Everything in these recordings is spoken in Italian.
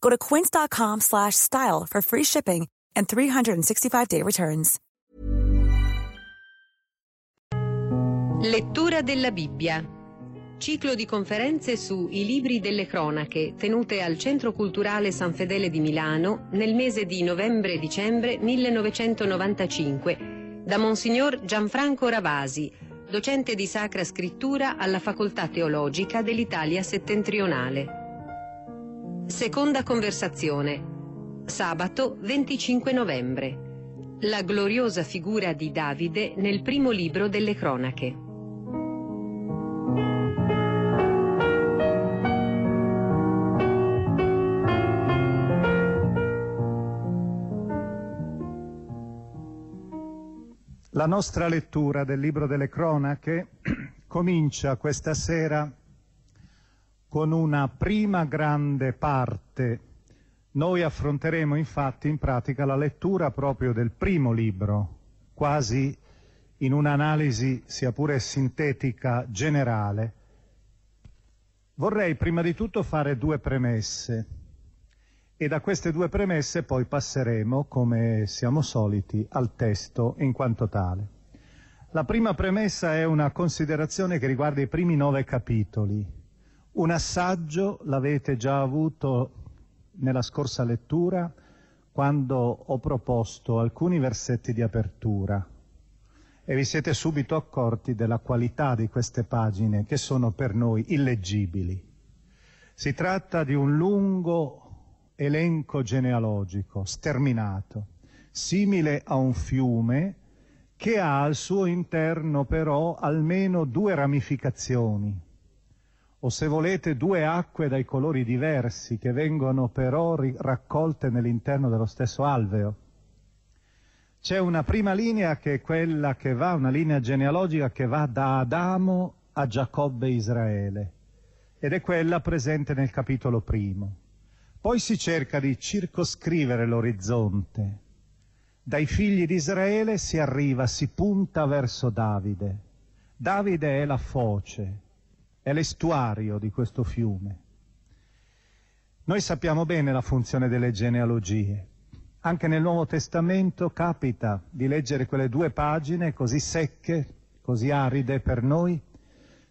Go to quince.com slash style for free shipping and 365-day returns. Lettura della Bibbia. Ciclo di conferenze su I libri delle cronache tenute al Centro Culturale San Fedele di Milano nel mese di novembre-dicembre 1995 da Monsignor Gianfranco Ravasi, docente di Sacra Scrittura alla Facoltà Teologica dell'Italia Settentrionale. Seconda conversazione. Sabato 25 novembre. La gloriosa figura di Davide nel primo libro delle cronache. La nostra lettura del libro delle cronache comincia questa sera con una prima grande parte. Noi affronteremo infatti in pratica la lettura proprio del primo libro, quasi in un'analisi sia pure sintetica generale. Vorrei prima di tutto fare due premesse e da queste due premesse poi passeremo, come siamo soliti, al testo in quanto tale. La prima premessa è una considerazione che riguarda i primi nove capitoli. Un assaggio l'avete già avuto nella scorsa lettura quando ho proposto alcuni versetti di apertura e vi siete subito accorti della qualità di queste pagine che sono per noi illeggibili. Si tratta di un lungo elenco genealogico sterminato, simile a un fiume che ha al suo interno però almeno due ramificazioni, o se volete due acque dai colori diversi che vengono però raccolte nell'interno dello stesso alveo. C'è una prima linea che è quella che va, una linea genealogica che va da Adamo a Giacobbe Israele, ed è quella presente nel capitolo primo. Poi si cerca di circoscrivere l'orizzonte. Dai figli di Israele si arriva, si punta verso Davide. Davide è la foce, è l'estuario di questo fiume. Noi sappiamo bene la funzione delle genealogie. Anche nel Nuovo Testamento capita di leggere quelle due pagine così secche, così aride per noi,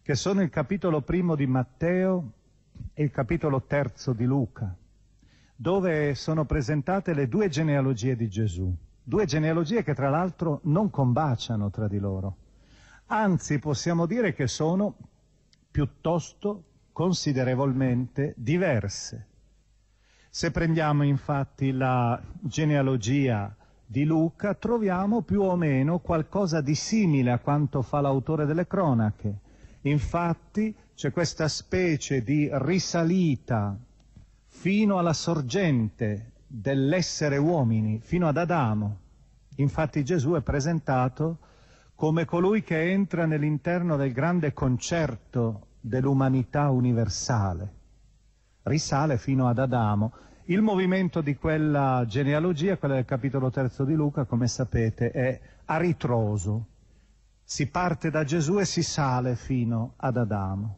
che sono il capitolo primo di Matteo e il capitolo terzo di Luca dove sono presentate le due genealogie di Gesù, due genealogie che tra l'altro non combaciano tra di loro, anzi possiamo dire che sono piuttosto considerevolmente diverse. Se prendiamo infatti la genealogia di Luca, troviamo più o meno qualcosa di simile a quanto fa l'autore delle cronache. Infatti c'è questa specie di risalita fino alla sorgente dell'essere uomini, fino ad Adamo. Infatti Gesù è presentato come colui che entra nell'interno del grande concerto dell'umanità universale. risale fino ad Adamo. Il movimento di quella genealogia, quella del capitolo terzo di Luca, come sapete, è a ritroso. Si parte da Gesù e si sale fino ad Adamo.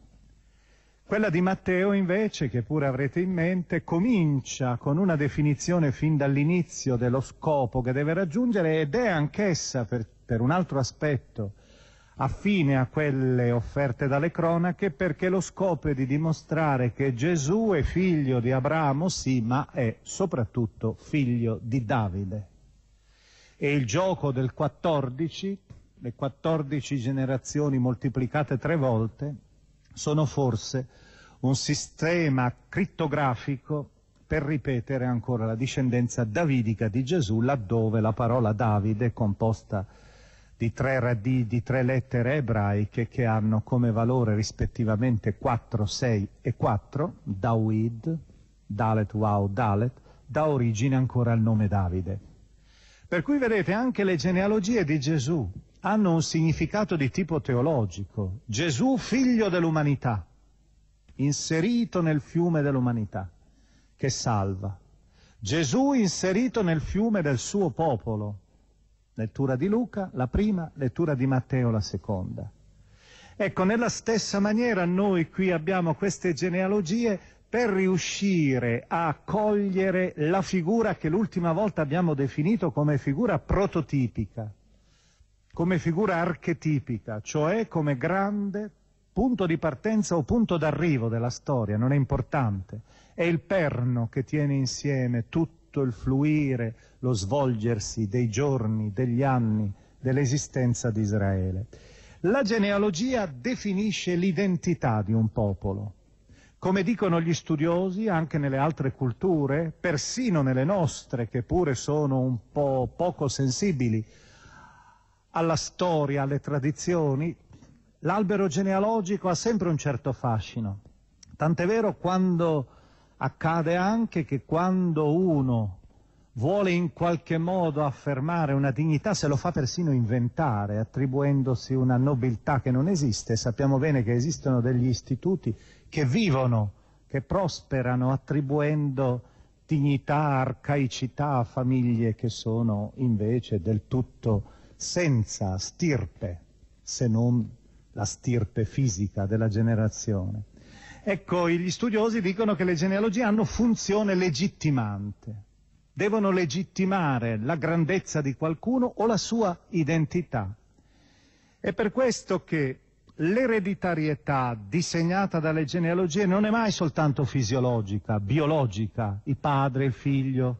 Quella di Matteo invece, che pure avrete in mente, comincia con una definizione fin dall'inizio dello scopo che deve raggiungere ed è anch'essa, per, per un altro aspetto, affine a quelle offerte dalle cronache, perché lo scopo è di dimostrare che Gesù è figlio di Abramo, sì, ma è soprattutto figlio di Davide. E il gioco del 14, le 14 generazioni moltiplicate tre volte, sono forse un sistema crittografico per ripetere ancora la discendenza davidica di Gesù, laddove la parola Davide composta di tre, di tre lettere ebraiche che hanno come valore rispettivamente 4, 6 e 4, Dawid, Dalet, Wow, Dalet, da origine ancora il nome Davide. Per cui vedete anche le genealogie di Gesù hanno un significato di tipo teologico. Gesù figlio dell'umanità, inserito nel fiume dell'umanità, che salva. Gesù inserito nel fiume del suo popolo. Lettura di Luca, la prima, lettura di Matteo, la seconda. Ecco, nella stessa maniera noi qui abbiamo queste genealogie per riuscire a cogliere la figura che l'ultima volta abbiamo definito come figura prototipica come figura archetipica, cioè come grande punto di partenza o punto d'arrivo della storia, non è importante, è il perno che tiene insieme tutto il fluire, lo svolgersi dei giorni, degli anni, dell'esistenza di Israele. La genealogia definisce l'identità di un popolo. Come dicono gli studiosi, anche nelle altre culture, persino nelle nostre, che pure sono un po' poco sensibili alla storia, alle tradizioni, l'albero genealogico ha sempre un certo fascino. Tant'è vero quando accade anche che quando uno vuole in qualche modo affermare una dignità, se lo fa persino inventare, attribuendosi una nobiltà che non esiste. Sappiamo bene che esistono degli istituti che vivono, che prosperano attribuendo dignità, arcaicità a famiglie che sono invece del tutto senza stirpe, se non la stirpe fisica della generazione. Ecco, gli studiosi dicono che le genealogie hanno funzione legittimante, devono legittimare la grandezza di qualcuno o la sua identità. È per questo che l'ereditarietà disegnata dalle genealogie non è mai soltanto fisiologica, biologica, il padre, il figlio,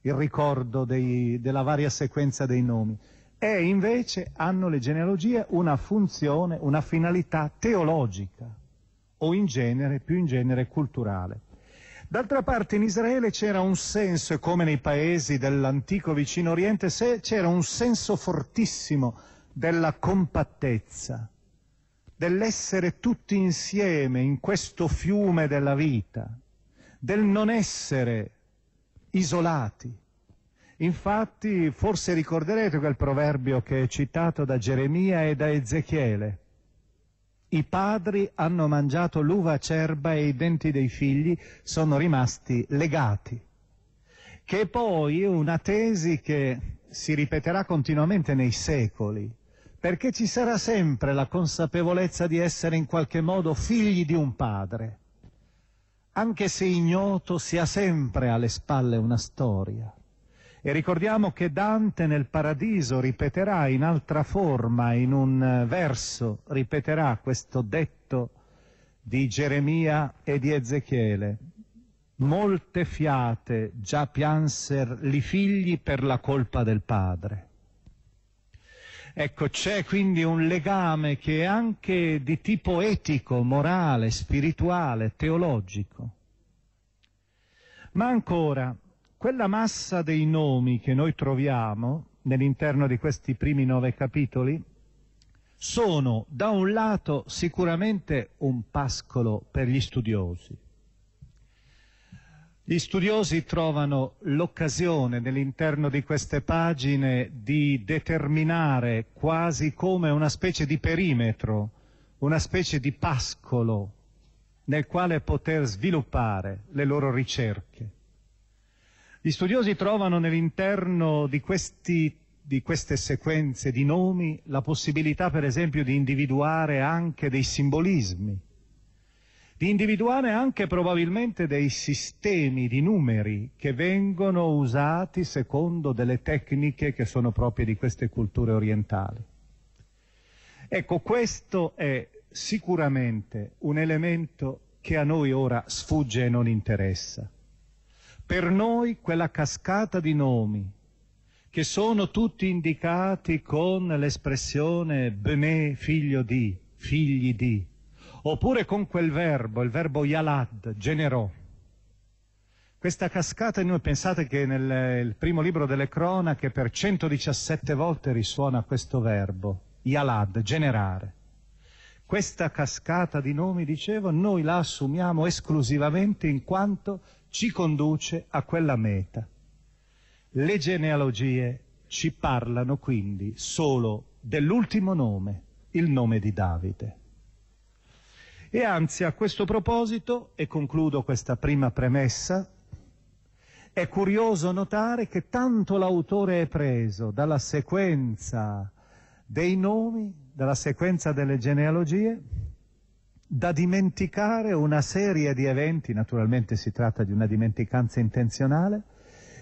il ricordo dei, della varia sequenza dei nomi, e invece hanno le genealogie una funzione, una finalità teologica o in genere, più in genere culturale. D'altra parte in Israele c'era un senso, e come nei paesi dell'antico vicino Oriente, c'era un senso fortissimo della compattezza, dell'essere tutti insieme in questo fiume della vita, del non essere isolati, Infatti, forse ricorderete quel proverbio che è citato da Geremia e da Ezechiele. I padri hanno mangiato l'uva acerba e i denti dei figli sono rimasti legati. Che poi è una tesi che si ripeterà continuamente nei secoli, perché ci sarà sempre la consapevolezza di essere in qualche modo figli di un padre. Anche se ignoto, si ha sempre alle spalle una storia. E ricordiamo che Dante nel Paradiso ripeterà in altra forma, in un eh, verso, ripeterà questo detto di Geremia e di Ezechiele. Molte fiate già pianser li figli per la colpa del padre. Ecco, c'è quindi un legame che è anche di tipo etico, morale, spirituale, teologico. Ma ancora, quella massa dei nomi che noi troviamo nell'interno di questi primi nove capitoli sono da un lato sicuramente un pascolo per gli studiosi. Gli studiosi trovano l'occasione nell'interno di queste pagine di determinare quasi come una specie di perimetro, una specie di pascolo nel quale poter sviluppare le loro ricerche. Gli studiosi trovano nell'interno di, questi, di queste sequenze di nomi la possibilità, per esempio, di individuare anche dei simbolismi, di individuare anche probabilmente dei sistemi di numeri che vengono usati secondo delle tecniche che sono proprie di queste culture orientali. Ecco, questo è sicuramente un elemento che a noi ora sfugge e non interessa. Per noi quella cascata di nomi, che sono tutti indicati con l'espressione Bené, figlio di, figli di, oppure con quel verbo, il verbo Yalad, generò. Questa cascata, noi pensate che nel primo libro delle cronache per 117 volte risuona questo verbo, Yalad, generare. Questa cascata di nomi, dicevo, noi la assumiamo esclusivamente in quanto ci conduce a quella meta. Le genealogie ci parlano quindi solo dell'ultimo nome, il nome di Davide. E anzi, a questo proposito, e concludo questa prima premessa, è curioso notare che tanto l'autore è preso dalla sequenza dei nomi, dalla sequenza delle genealogie, da dimenticare una serie di eventi, naturalmente si tratta di una dimenticanza intenzionale,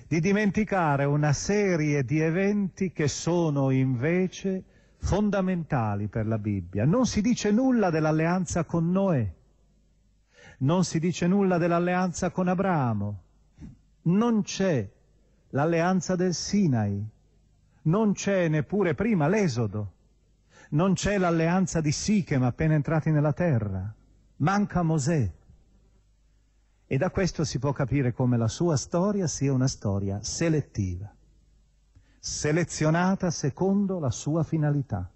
di dimenticare una serie di eventi che sono invece fondamentali per la Bibbia. Non si dice nulla dell'alleanza con Noè, non si dice nulla dell'alleanza con Abramo, non c'è l'alleanza del Sinai, non c'è neppure prima l'Esodo, non c'è l'alleanza di Sichem appena entrati nella terra, manca Mosè. E da questo si può capire come la sua storia sia una storia selettiva, selezionata secondo la sua finalità.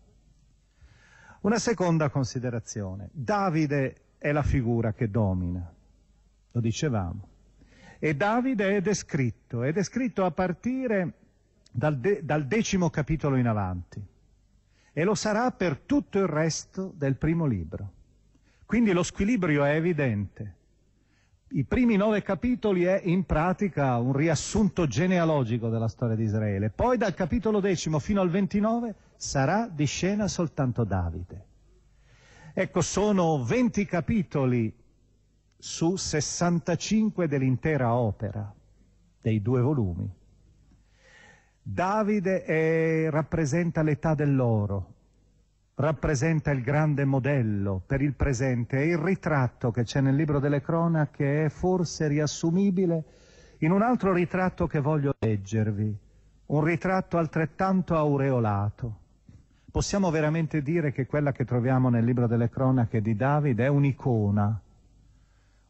Una seconda considerazione. Davide è la figura che domina, lo dicevamo. E Davide è descritto, è descritto a partire dal, de- dal decimo capitolo in avanti e lo sarà per tutto il resto del primo libro. Quindi lo squilibrio è evidente. I primi nove capitoli è in pratica un riassunto genealogico della storia di Israele. Poi dal capitolo decimo fino al ventinove sarà di scena soltanto Davide. Ecco, sono venti capitoli su 65 dell'intera opera, dei due volumi. Davide è, rappresenta l'età dell'oro, rappresenta il grande modello per il presente e il ritratto che c'è nel libro delle cronache è forse riassumibile in un altro ritratto che voglio leggervi, un ritratto altrettanto aureolato. Possiamo veramente dire che quella che troviamo nel libro delle cronache di Davide è un'icona,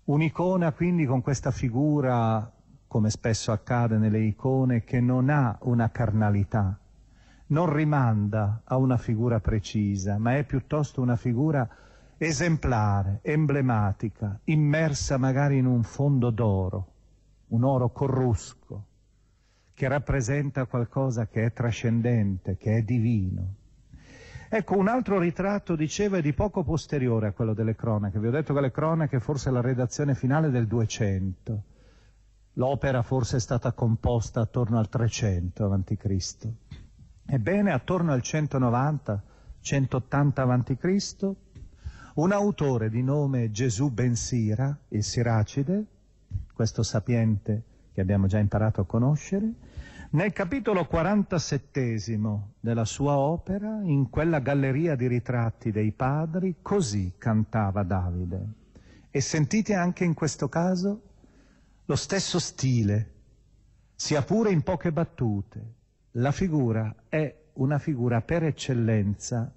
un'icona quindi con questa figura come spesso accade nelle icone, che non ha una carnalità, non rimanda a una figura precisa, ma è piuttosto una figura esemplare, emblematica, immersa magari in un fondo d'oro, un oro corrusco, che rappresenta qualcosa che è trascendente, che è divino. Ecco, un altro ritratto, dicevo, è di poco posteriore a quello delle cronache. Vi ho detto che le cronache forse è la redazione finale del 200. L'opera forse è stata composta attorno al 300 a.C. Ebbene, attorno al 190, 180 a.C., un autore di nome Gesù Ben Sira, il Siracide, questo sapiente che abbiamo già imparato a conoscere, nel capitolo 47 della sua opera, in quella galleria di ritratti dei padri, così cantava Davide. E sentite anche in questo caso lo stesso stile, sia pure in poche battute. La figura è una figura per eccellenza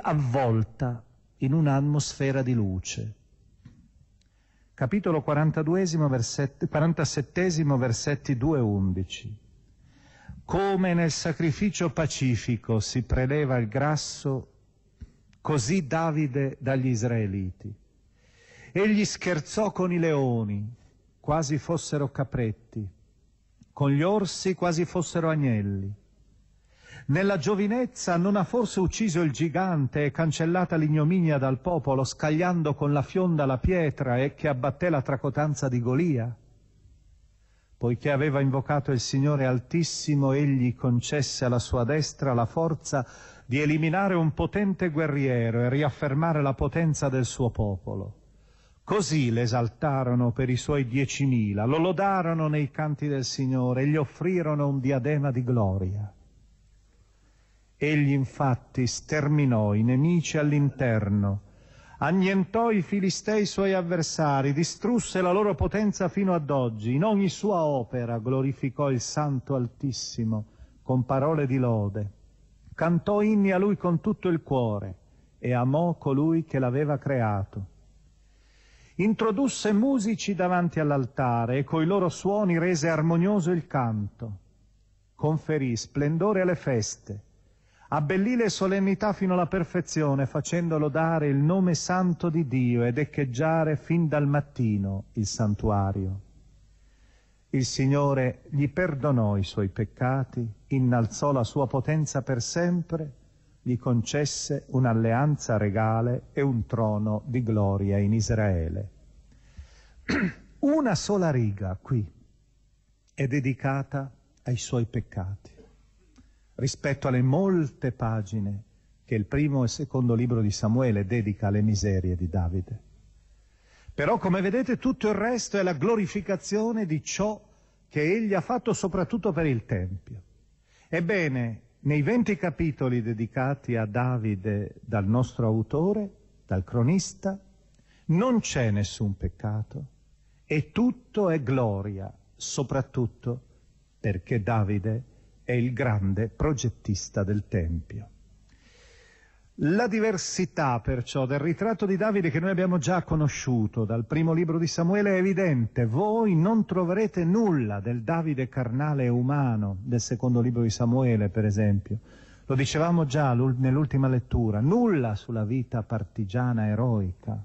avvolta in un'atmosfera di luce. Capitolo 42, versetti, 47, versetti 2 e 11. Come nel sacrificio pacifico si preleva il grasso, così Davide dagli israeliti Egli scherzò con i leoni, quasi fossero capretti, con gli orsi quasi fossero agnelli. Nella giovinezza non ha forse ucciso il gigante e cancellata l'ignominia dal popolo, scagliando con la fionda la pietra e che abbatté la tracotanza di Golia? Poiché aveva invocato il Signore Altissimo, egli concesse alla sua destra la forza di eliminare un potente guerriero e riaffermare la potenza del suo popolo. Così l'esaltarono per i suoi diecimila, lo lodarono nei canti del Signore e gli offrirono un diadema di gloria. Egli infatti sterminò i nemici all'interno, annientò i filistei suoi avversari, distrusse la loro potenza fino ad oggi, in ogni sua opera glorificò il Santo Altissimo con parole di lode, cantò inni a lui con tutto il cuore e amò colui che l'aveva creato introdusse musici davanti all'altare e coi loro suoni rese armonioso il canto, conferì splendore alle feste, abbellì le solennità fino alla perfezione, facendolo dare il nome santo di Dio ed echeggiare fin dal mattino il santuario. Il Signore gli perdonò i suoi peccati, innalzò la sua potenza per sempre, gli concesse un'alleanza regale e un trono di gloria in Israele. Una sola riga qui è dedicata ai suoi peccati, rispetto alle molte pagine che il primo e secondo libro di Samuele dedica alle miserie di Davide. Però, come vedete, tutto il resto è la glorificazione di ciò che egli ha fatto soprattutto per il Tempio. Ebbene, nei venti capitoli dedicati a Davide dal nostro autore, dal cronista, non c'è nessun peccato e tutto è gloria, soprattutto perché Davide è il grande progettista del Tempio. La diversità perciò del ritratto di Davide che noi abbiamo già conosciuto dal primo libro di Samuele è evidente. Voi non troverete nulla del Davide carnale e umano del secondo libro di Samuele, per esempio. Lo dicevamo già nell'ultima lettura, nulla sulla vita partigiana eroica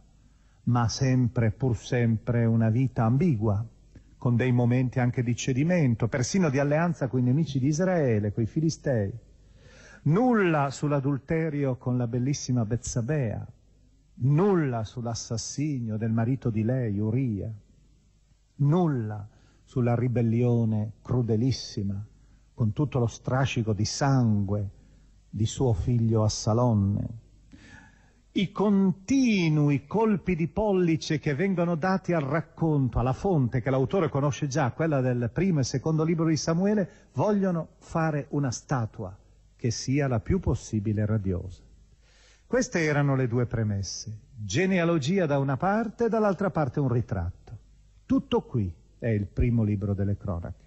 ma sempre, pur sempre, una vita ambigua, con dei momenti anche di cedimento, persino di alleanza con i nemici di Israele, con i filistei. Nulla sull'adulterio con la bellissima Bezzabea, nulla sull'assassinio del marito di lei, Uria, nulla sulla ribellione crudelissima, con tutto lo strascico di sangue di suo figlio Assalonne, i continui colpi di pollice che vengono dati al racconto, alla fonte che l'autore conosce già, quella del primo e secondo libro di Samuele, vogliono fare una statua che sia la più possibile radiosa. Queste erano le due premesse, genealogia da una parte e dall'altra parte un ritratto. Tutto qui è il primo libro delle cronache.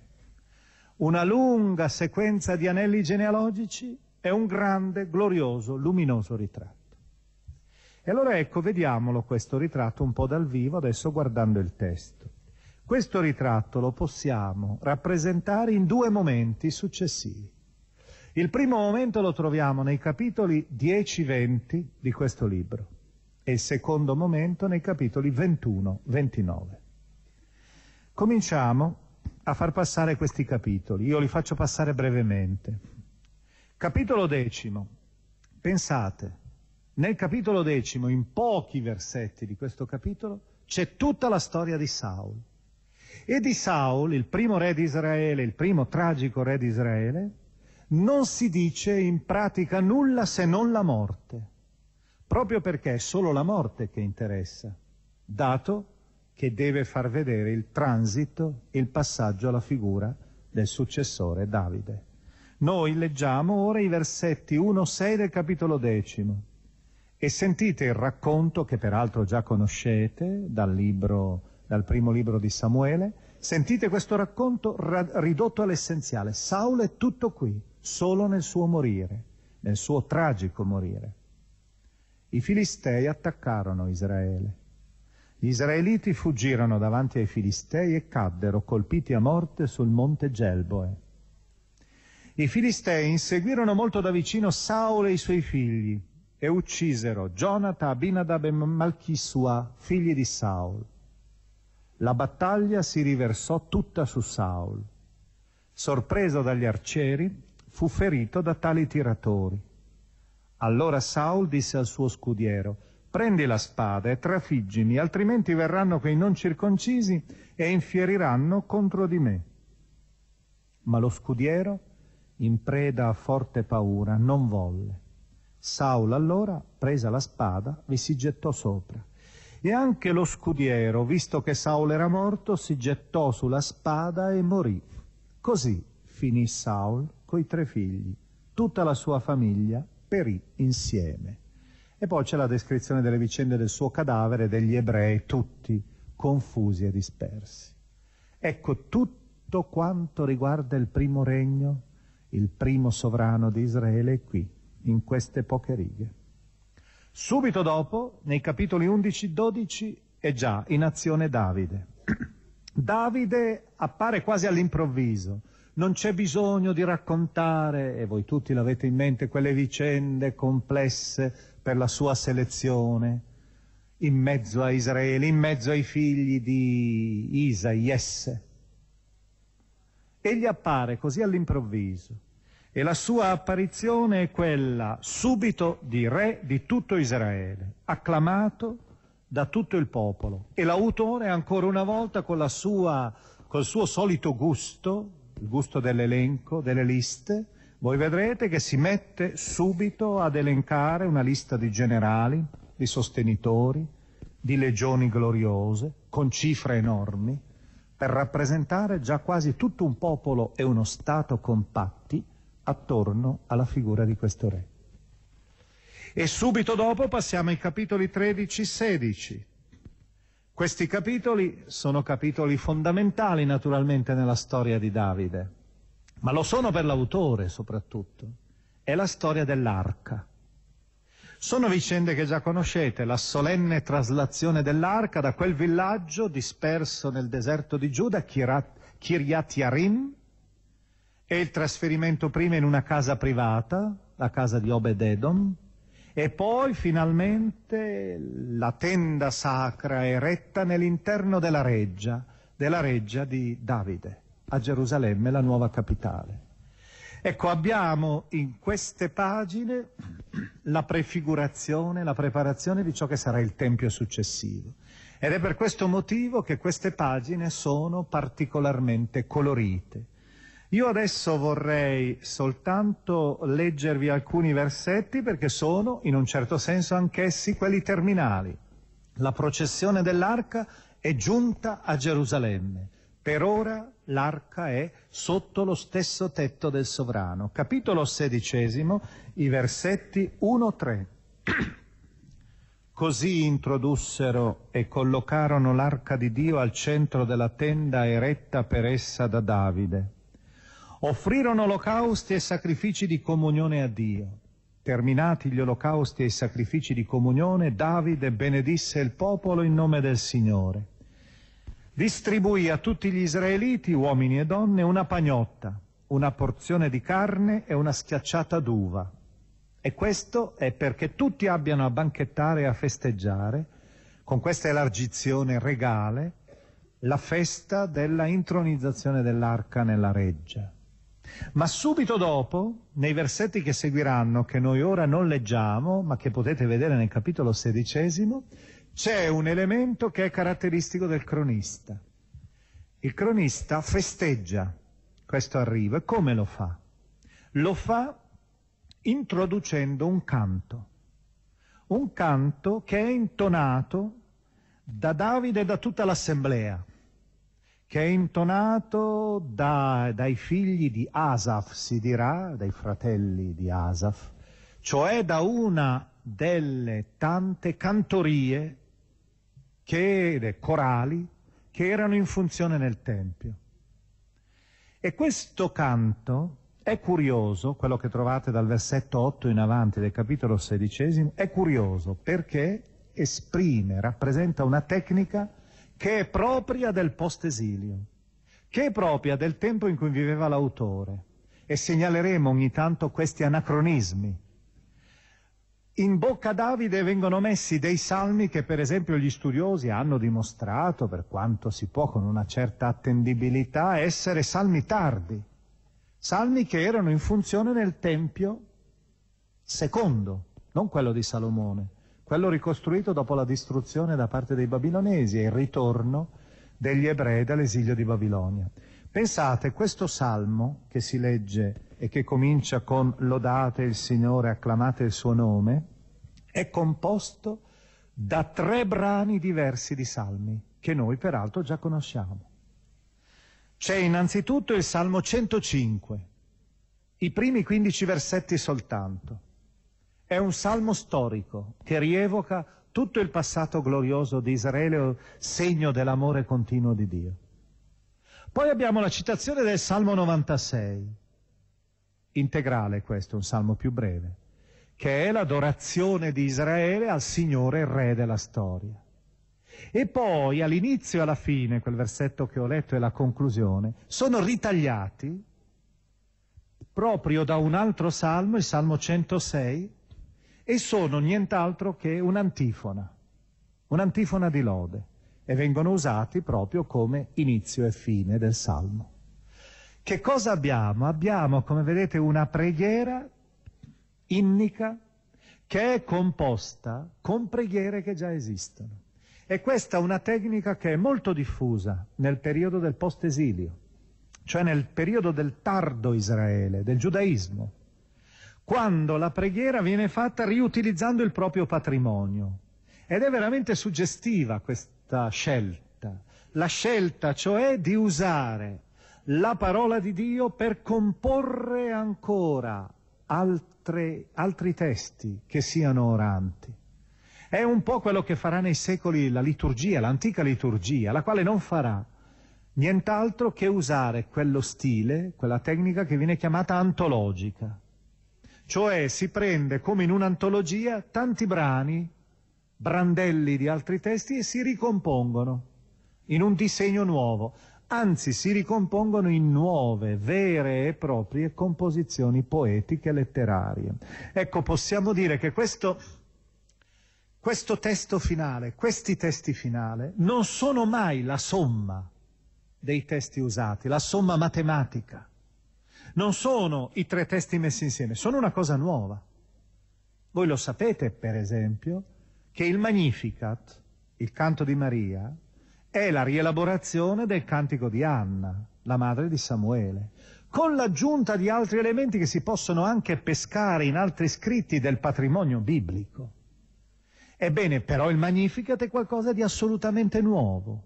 Una lunga sequenza di anelli genealogici e un grande, glorioso, luminoso ritratto. E allora ecco, vediamolo questo ritratto un po' dal vivo, adesso guardando il testo. Questo ritratto lo possiamo rappresentare in due momenti successivi. Il primo momento lo troviamo nei capitoli 10-20 di questo libro e il secondo momento nei capitoli 21-29. Cominciamo a far passare questi capitoli, io li faccio passare brevemente. Capitolo decimo, pensate, nel capitolo decimo, in pochi versetti di questo capitolo, c'è tutta la storia di Saul. E di Saul, il primo re di Israele, il primo tragico re di Israele, non si dice in pratica nulla se non la morte, proprio perché è solo la morte che interessa, dato che deve far vedere il transito, il passaggio alla figura del successore Davide. Noi leggiamo ora i versetti 1-6 del capitolo decimo e sentite il racconto che peraltro già conoscete dal, libro, dal primo libro di Samuele, sentite questo racconto ra- ridotto all'essenziale. Saulo è tutto qui, solo nel suo morire, nel suo tragico morire. I filistei attaccarono Israele. Gli israeliti fuggirono davanti ai filistei e caddero colpiti a morte sul monte Gelboe. I filistei inseguirono molto da vicino Saulo e i suoi figli, e uccisero Jonathan, Abinadab e Malchisua, figli di Saul. La battaglia si riversò tutta su Saul. Sorpreso dagli arcieri, fu ferito da tali tiratori. Allora Saul disse al suo scudiero, prendi la spada e trafiggimi, altrimenti verranno quei non circoncisi e infieriranno contro di me. Ma lo scudiero, in preda a forte paura, non volle. Saul allora, presa la spada, vi si gettò sopra. E anche lo scudiero, visto che Saul era morto, si gettò sulla spada e morì. Così finì Saul coi tre figli. Tutta la sua famiglia perì insieme. E poi c'è la descrizione delle vicende del suo cadavere, degli ebrei, tutti confusi e dispersi. Ecco tutto quanto riguarda il primo regno, il primo sovrano di Israele qui, in queste poche righe. Subito dopo, nei capitoli 11-12, è già in azione Davide. Davide appare quasi all'improvviso, non c'è bisogno di raccontare, e voi tutti l'avete in mente, quelle vicende complesse per la sua selezione, in mezzo a Israele, in mezzo ai figli di Isa, Jesse. Egli appare così all'improvviso e la sua apparizione è quella subito di re di tutto Israele, acclamato da tutto il popolo. E l'autore ancora una volta con la sua, col suo solito gusto, il gusto dell'elenco, delle liste, voi vedrete che si mette subito ad elencare una lista di generali, di sostenitori, di legioni gloriose, con cifre enormi, per rappresentare già quasi tutto un popolo e uno Stato compatti attorno alla figura di questo re. E subito dopo passiamo ai capitoli 13-16, questi capitoli sono capitoli fondamentali naturalmente nella storia di Davide, ma lo sono per l'autore soprattutto. È la storia dell'arca. Sono vicende che già conoscete, la solenne traslazione dell'arca da quel villaggio disperso nel deserto di Giuda, Kiryat Yarim, e il trasferimento prima in una casa privata, la casa di Obed-Edom, e poi finalmente la tenda sacra eretta nell'interno della reggia, della reggia di Davide, a Gerusalemme, la nuova capitale. Ecco, abbiamo in queste pagine la prefigurazione, la preparazione di ciò che sarà il Tempio successivo. Ed è per questo motivo che queste pagine sono particolarmente colorite io adesso vorrei soltanto leggervi alcuni versetti perché sono, in un certo senso, anch'essi quelli terminali. La processione dell'arca è giunta a Gerusalemme. Per ora l'arca è sotto lo stesso tetto del sovrano. Capitolo sedicesimo, i versetti 1-3. Così introdussero e collocarono l'arca di Dio al centro della tenda eretta per essa da Davide offrirono olocausti e sacrifici di comunione a Dio. Terminati gli olocausti e i sacrifici di comunione, Davide benedisse il popolo in nome del Signore. Distribuì a tutti gli israeliti, uomini e donne, una pagnotta, una porzione di carne e una schiacciata d'uva. E questo è perché tutti abbiano a banchettare e a festeggiare, con questa elargizione regale, la festa della intronizzazione dell'arca nella reggia. Ma subito dopo, nei versetti che seguiranno, che noi ora non leggiamo, ma che potete vedere nel capitolo sedicesimo, c'è un elemento che è caratteristico del cronista. Il cronista festeggia questo arrivo e come lo fa? Lo fa introducendo un canto, un canto che è intonato da Davide e da tutta l'assemblea che è intonato da, dai figli di Asaf, si dirà, dai fratelli di Asaf, cioè da una delle tante cantorie, che, corali, che erano in funzione nel Tempio. E questo canto è curioso, quello che trovate dal versetto 8 in avanti del capitolo sedicesimo, è curioso perché esprime, rappresenta una tecnica che è propria del post-esilio, che è propria del tempo in cui viveva l'autore. E segnaleremo ogni tanto questi anacronismi. In bocca a Davide vengono messi dei salmi che per esempio gli studiosi hanno dimostrato, per quanto si può con una certa attendibilità, essere salmi tardi, salmi che erano in funzione nel Tempio secondo, non quello di Salomone, quello ricostruito dopo la distruzione da parte dei babilonesi e il ritorno degli ebrei dall'esilio di Babilonia. Pensate, questo salmo che si legge e che comincia con lodate il Signore, acclamate il suo nome, è composto da tre brani diversi di salmi, che noi peraltro già conosciamo. C'è innanzitutto il Salmo 105, i primi 15 versetti soltanto. È un salmo storico che rievoca tutto il passato glorioso di Israele, segno dell'amore continuo di Dio. Poi abbiamo la citazione del Salmo 96, integrale questo, un salmo più breve, che è l'adorazione di Israele al Signore Re della storia. E poi all'inizio e alla fine, quel versetto che ho letto e la conclusione, sono ritagliati proprio da un altro salmo, il Salmo 106, e sono nient'altro che un'antifona, un'antifona di lode e vengono usati proprio come inizio e fine del Salmo. Che cosa abbiamo? Abbiamo, come vedete, una preghiera innica che è composta con preghiere che già esistono. E questa è una tecnica che è molto diffusa nel periodo del post-esilio, cioè nel periodo del tardo Israele, del giudaismo quando la preghiera viene fatta riutilizzando il proprio patrimonio. Ed è veramente suggestiva questa scelta, la scelta cioè di usare la parola di Dio per comporre ancora altre, altri testi che siano oranti. È un po' quello che farà nei secoli la liturgia, l'antica liturgia, la quale non farà nient'altro che usare quello stile, quella tecnica che viene chiamata antologica cioè si prende come in un'antologia tanti brani, brandelli di altri testi e si ricompongono in un disegno nuovo, anzi si ricompongono in nuove, vere e proprie composizioni poetiche letterarie. Ecco, possiamo dire che questo, questo testo finale, questi testi finali, non sono mai la somma dei testi usati, la somma matematica non sono i tre testi messi insieme, sono una cosa nuova. Voi lo sapete, per esempio, che il Magnificat, il canto di Maria, è la rielaborazione del cantico di Anna, la madre di Samuele, con l'aggiunta di altri elementi che si possono anche pescare in altri scritti del patrimonio biblico. Ebbene, però il Magnificat è qualcosa di assolutamente nuovo,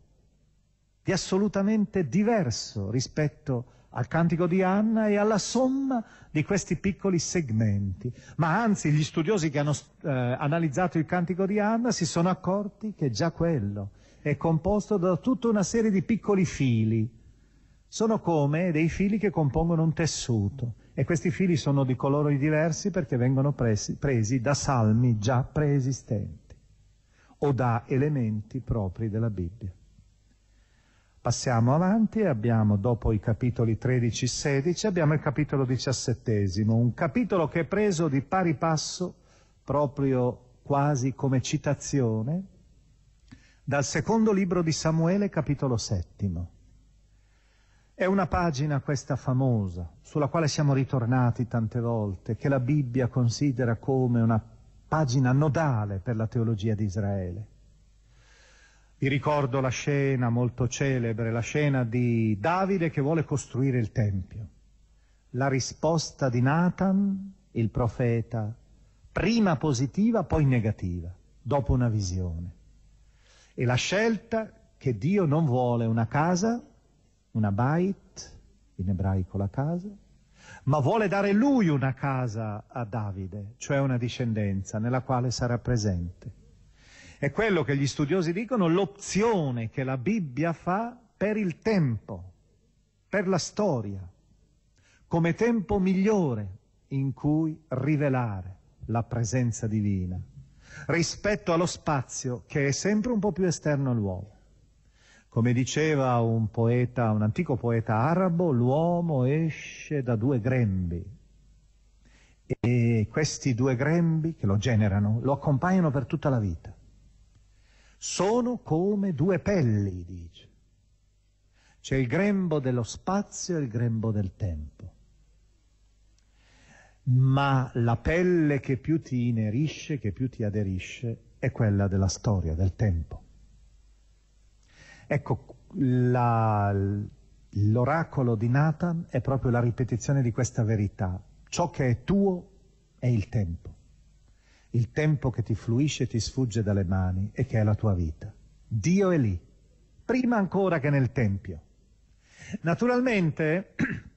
di assolutamente diverso rispetto al cantico di Anna e alla somma di questi piccoli segmenti. Ma anzi, gli studiosi che hanno eh, analizzato il cantico di Anna si sono accorti che già quello è composto da tutta una serie di piccoli fili. Sono come dei fili che compongono un tessuto e questi fili sono di colori diversi perché vengono presi, presi da salmi già preesistenti o da elementi propri della Bibbia. Passiamo avanti abbiamo, dopo i capitoli 13 e 16, abbiamo il capitolo diciassettesimo, un capitolo che è preso di pari passo, proprio quasi come citazione, dal secondo libro di Samuele, capitolo settimo. È una pagina questa famosa, sulla quale siamo ritornati tante volte, che la Bibbia considera come una pagina nodale per la teologia di Israele. Vi ricordo la scena molto celebre, la scena di Davide che vuole costruire il Tempio. La risposta di Nathan, il profeta, prima positiva, poi negativa, dopo una visione. E la scelta che Dio non vuole una casa, una bait, in ebraico la casa, ma vuole dare lui una casa a Davide, cioè una discendenza nella quale sarà presente. È quello che gli studiosi dicono l'opzione che la Bibbia fa per il tempo, per la storia, come tempo migliore in cui rivelare la presenza divina, rispetto allo spazio che è sempre un po' più esterno all'uomo. Come diceva un poeta, un antico poeta arabo, l'uomo esce da due grembi e questi due grembi che lo generano lo accompagnano per tutta la vita sono come due pelli, dice. C'è il grembo dello spazio e il grembo del tempo. ma la pelle che più ti inerisce, che più ti aderisce, è quella della storia, del tempo. Ecco, la, l'oracolo di Nathan è proprio la ripetizione di questa verità. Ciò che è tuo è il tempo. Il tempo che ti fluisce e ti sfugge dalle mani e che è la tua vita. Dio è lì, prima ancora che nel Tempio. Naturalmente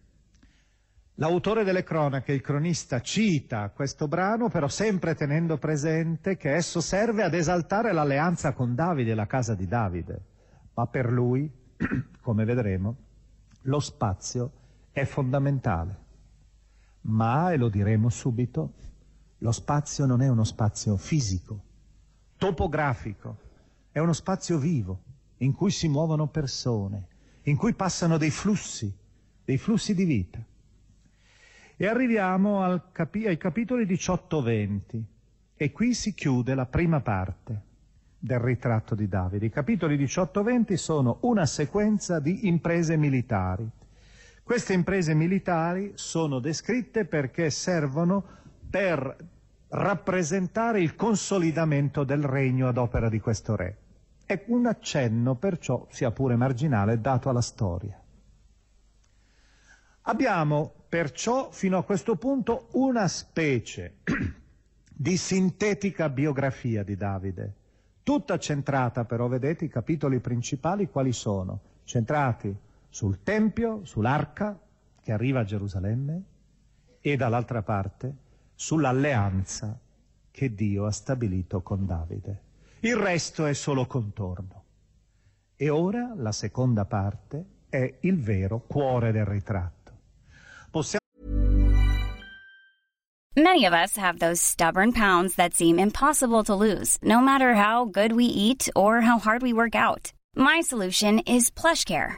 L'autore delle cronache, il cronista, cita questo brano, però sempre tenendo presente che esso serve ad esaltare l'alleanza con Davide la casa di Davide. Ma per lui, come vedremo, lo spazio è fondamentale. Ma, e lo diremo subito, lo spazio non è uno spazio fisico, topografico, è uno spazio vivo, in cui si muovono persone, in cui passano dei flussi, dei flussi di vita. E arriviamo capi- ai capitoli 18-20 e qui si chiude la prima parte del ritratto di Davide. I capitoli 18-20 sono una sequenza di imprese militari. Queste imprese militari sono descritte perché servono per rappresentare il consolidamento del regno ad opera di questo re. È un accenno, perciò, sia pure marginale, dato alla storia. Abbiamo perciò fino a questo punto una specie di sintetica biografia di Davide, tutta centrata però, vedete, i capitoli principali quali sono? Centrati sul Tempio, sull'arca che arriva a Gerusalemme e dall'altra parte sull'alleanza che Dio ha stabilito con Davide. Il resto è solo contorno. E ora la seconda parte è il vero cuore del ritratto. Many of us have those stubborn pounds that seem impossible to lose, no matter how good we eat or how hard we work out. My solution is PlushCare.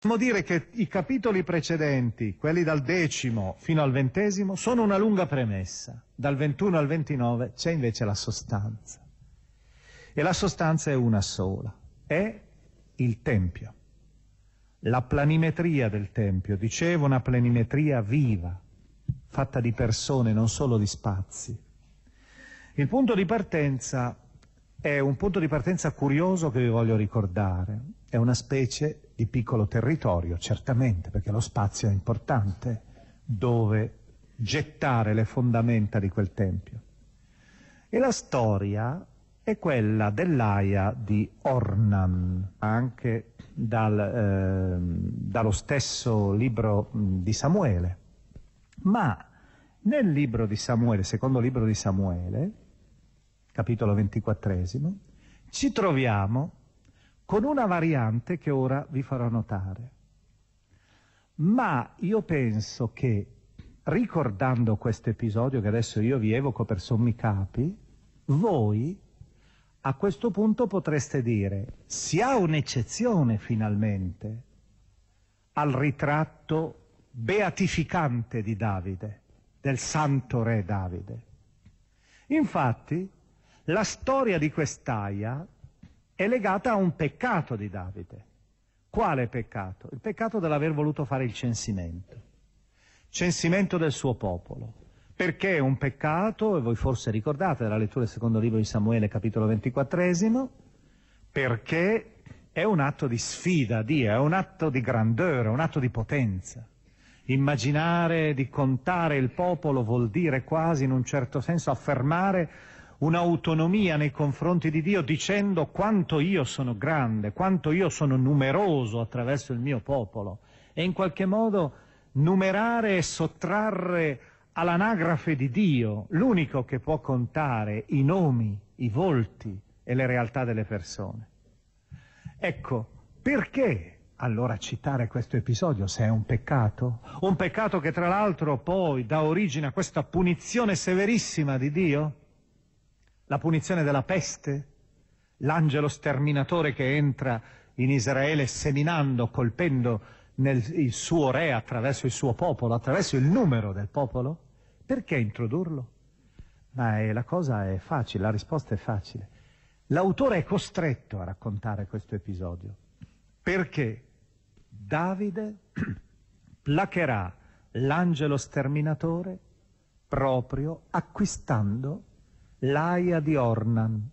Possiamo dire che i capitoli precedenti, quelli dal decimo fino al ventesimo, sono una lunga premessa. Dal 21 al 29 c'è invece la sostanza. E la sostanza è una sola. È il Tempio la planimetria del Tempio, dicevo una planimetria viva, fatta di persone, non solo di spazi. Il punto di partenza è un punto di partenza curioso che vi voglio ricordare. È una specie di piccolo territorio, certamente, perché lo spazio è importante, dove gettare le fondamenta di quel Tempio. E la storia è quella dell'Aia di Ornan, anche dal, eh, dallo stesso libro di Samuele. Ma nel libro di Samuele, secondo libro di Samuele, capitolo ventiquattresimo, ci troviamo con una variante che ora vi farò notare. Ma io penso che, ricordando questo episodio che adesso io vi evoco per sommi capi, voi a questo punto potreste dire, si ha un'eccezione finalmente al ritratto beatificante di Davide, del santo re Davide. Infatti, la storia di quest'aia è legata a un peccato di Davide. Quale peccato? Il peccato dell'aver voluto fare il censimento. Censimento del suo popolo. Perché è un peccato, e voi forse ricordate dalla lettura del secondo libro di Samuele, capitolo ventiquattresimo, perché è un atto di sfida a Dio, è un atto di grandeur, è un atto di potenza. Immaginare di contare il popolo vuol dire quasi in un certo senso affermare un'autonomia nei confronti di Dio dicendo quanto io sono grande, quanto io sono numeroso attraverso il mio popolo e in qualche modo numerare e sottrarre all'anagrafe di Dio l'unico che può contare i nomi, i volti e le realtà delle persone. Ecco, perché allora citare questo episodio se è un peccato? Un peccato che tra l'altro poi dà origine a questa punizione severissima di Dio? La punizione della peste? L'angelo sterminatore che entra in Israele seminando, colpendo nel, il suo re attraverso il suo popolo, attraverso il numero del popolo? Perché introdurlo? Ma è, la cosa è facile, la risposta è facile. L'autore è costretto a raccontare questo episodio perché Davide placherà l'angelo sterminatore proprio acquistando l'aia di Ornan,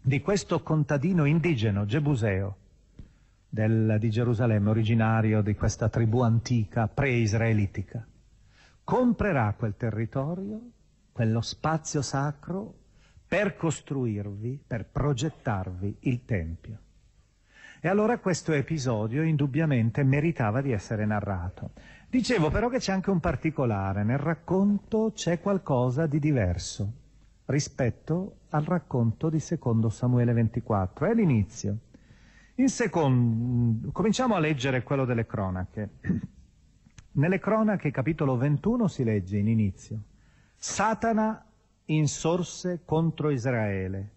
di questo contadino indigeno, Gebuseo, del, di Gerusalemme, originario di questa tribù antica, pre-israelitica. Comprerà quel territorio, quello spazio sacro, per costruirvi, per progettarvi il Tempio. E allora questo episodio indubbiamente meritava di essere narrato. Dicevo però che c'è anche un particolare, nel racconto c'è qualcosa di diverso rispetto al racconto di secondo Samuele 24, è l'inizio. In secondo, cominciamo a leggere quello delle cronache. Nelle cronache, capitolo 21, si legge in inizio, Satana insorse contro Israele.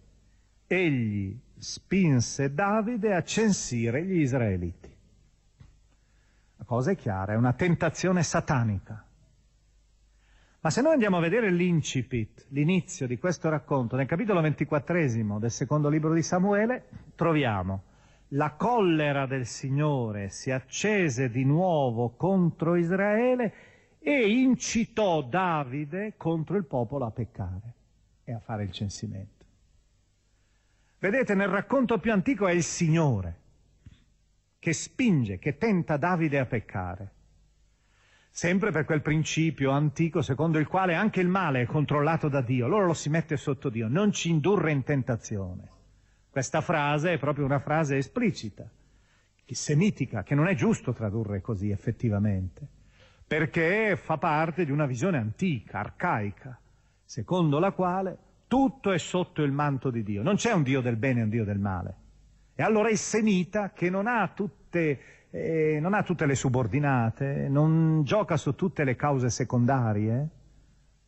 Egli spinse Davide a censire gli israeliti. La cosa è chiara, è una tentazione satanica. Ma se noi andiamo a vedere l'incipit, l'inizio di questo racconto, nel capitolo ventiquattresimo del secondo libro di Samuele, troviamo la collera del Signore si accese di nuovo contro Israele e incitò Davide contro il popolo a peccare e a fare il censimento. Vedete, nel racconto più antico è il Signore che spinge, che tenta Davide a peccare. Sempre per quel principio antico secondo il quale anche il male è controllato da Dio, allora lo si mette sotto Dio, non ci indurre in tentazione. Questa frase è proprio una frase esplicita, semitica, che non è giusto tradurre così effettivamente, perché fa parte di una visione antica, arcaica, secondo la quale tutto è sotto il manto di Dio. Non c'è un Dio del bene e un Dio del male. E allora il semita, che non ha tutte, eh, non ha tutte le subordinate, non gioca su tutte le cause secondarie,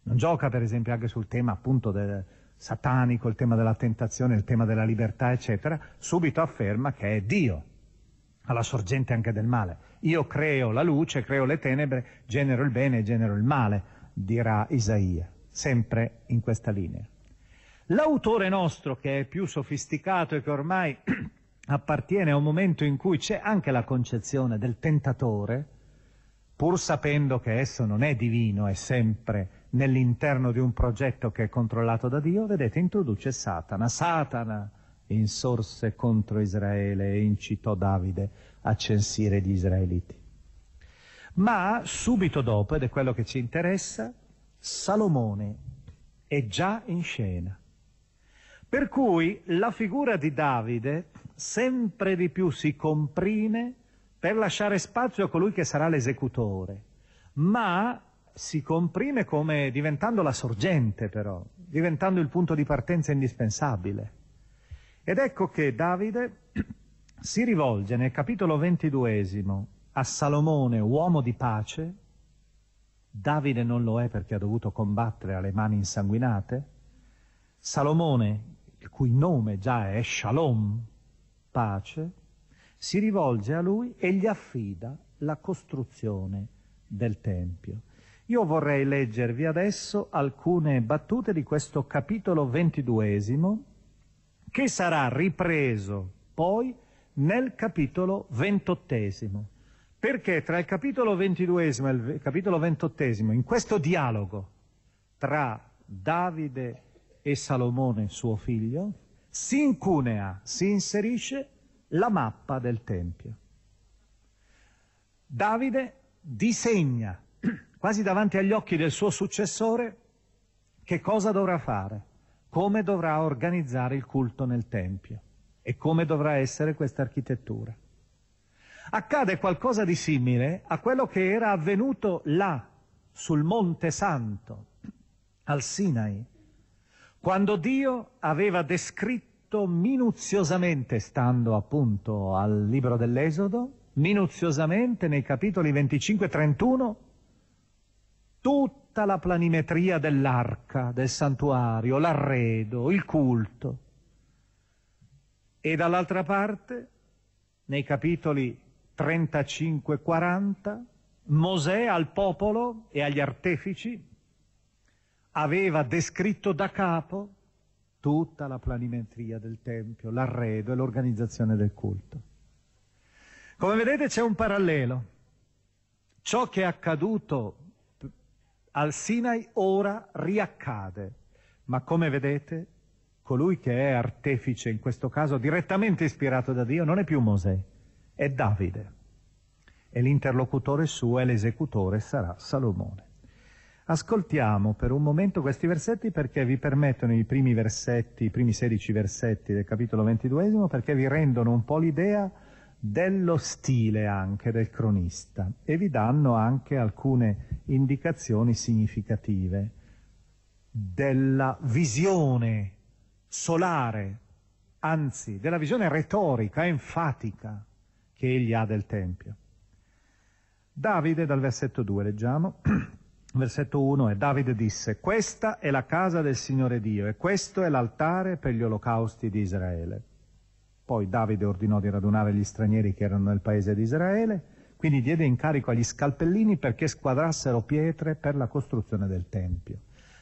non gioca per esempio anche sul tema appunto del satanico, il tema della tentazione, il tema della libertà, eccetera, subito afferma che è Dio, alla sorgente anche del male. Io creo la luce, creo le tenebre, genero il bene e genero il male, dirà Isaia, sempre in questa linea. L'autore nostro, che è più sofisticato e che ormai appartiene a un momento in cui c'è anche la concezione del tentatore, pur sapendo che esso non è divino, è sempre nell'interno di un progetto che è controllato da Dio, vedete, introduce Satana. Satana insorse contro Israele e incitò Davide a censire gli israeliti. Ma subito dopo, ed è quello che ci interessa, Salomone è già in scena. Per cui la figura di Davide sempre di più si comprime per lasciare spazio a colui che sarà l'esecutore, ma si comprime come diventando la sorgente però, diventando il punto di partenza indispensabile. Ed ecco che Davide si rivolge nel capitolo ventiduesimo a Salomone, uomo di pace. Davide non lo è perché ha dovuto combattere alle mani insanguinate. Salomone, il cui nome già è Shalom, pace, si rivolge a lui e gli affida la costruzione del Tempio. Io vorrei leggervi adesso alcune battute di questo capitolo ventiduesimo che sarà ripreso poi nel capitolo ventottesimo. Perché tra il capitolo ventiduesimo e il capitolo ventottesimo, in questo dialogo tra Davide e Salomone, suo figlio, si incunea, si inserisce la mappa del Tempio. Davide disegna quasi davanti agli occhi del suo successore che cosa dovrà fare, come dovrà organizzare il culto nel Tempio e come dovrà essere questa architettura. Accade qualcosa di simile a quello che era avvenuto là, sul Monte Santo, al Sinai, quando Dio aveva descritto minuziosamente, stando appunto al libro dell'Esodo, minuziosamente nei capitoli 25 e 31, tutta la planimetria dell'arca, del santuario, l'arredo, il culto. E dall'altra parte, nei capitoli 35 e 40, Mosè al popolo e agli artefici aveva descritto da capo tutta la planimetria del Tempio, l'arredo e l'organizzazione del culto. Come vedete c'è un parallelo. Ciò che è accaduto al Sinai ora riaccade, ma come vedete colui che è artefice, in questo caso direttamente ispirato da Dio, non è più Mosè, è Davide. E l'interlocutore suo e l'esecutore sarà Salomone. Ascoltiamo per un momento questi versetti perché vi permettono i primi versetti, i primi 16 versetti del capitolo ventiduesimo, perché vi rendono un po' l'idea dello stile anche del cronista e vi danno anche alcune indicazioni significative della visione solare, anzi della visione retorica, enfatica che egli ha del Tempio. Davide, dal versetto 2 leggiamo, Versetto 1 è Davide disse, questa è la casa del Signore Dio e questo è l'altare per gli olocausti di Israele. Poi Davide ordinò di radunare gli stranieri che erano nel paese di Israele, quindi diede incarico agli scalpellini perché squadrassero pietre per la costruzione del Tempio.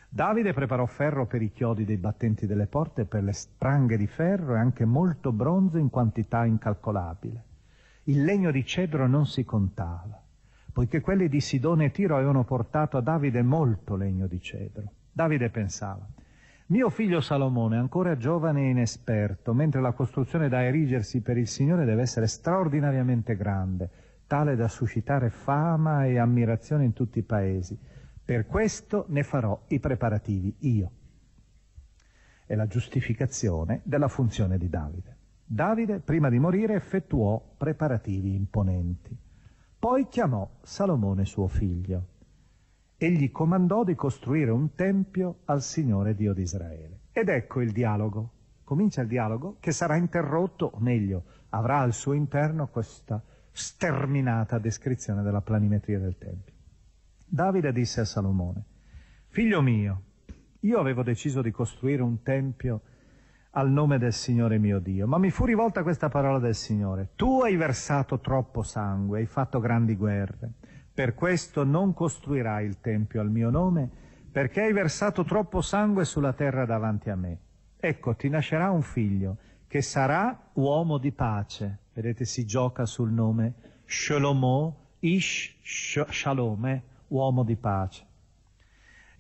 Davide preparò ferro per i chiodi dei battenti delle porte, per le spranghe di ferro e anche molto bronzo in quantità incalcolabile. Il legno di cedro non si contava poiché quelli di Sidone e Tiro avevano portato a Davide molto legno di cedro. Davide pensava, mio figlio Salomone, ancora giovane e inesperto, mentre la costruzione da erigersi per il Signore deve essere straordinariamente grande, tale da suscitare fama e ammirazione in tutti i paesi. Per questo ne farò i preparativi io. È la giustificazione della funzione di Davide. Davide, prima di morire, effettuò preparativi imponenti. Poi chiamò Salomone suo figlio e gli comandò di costruire un tempio al Signore Dio di Israele. Ed ecco il dialogo. Comincia il dialogo che sarà interrotto, o meglio, avrà al suo interno questa sterminata descrizione della planimetria del Tempio. Davide disse a Salomone, Figlio mio, io avevo deciso di costruire un Tempio al nome del Signore mio Dio. Ma mi fu rivolta questa parola del Signore. Tu hai versato troppo sangue, hai fatto grandi guerre. Per questo non costruirai il Tempio al mio nome, perché hai versato troppo sangue sulla terra davanti a me. Ecco, ti nascerà un figlio, che sarà uomo di pace. Vedete, si gioca sul nome Shlomo, Ish Shalome, uomo di pace.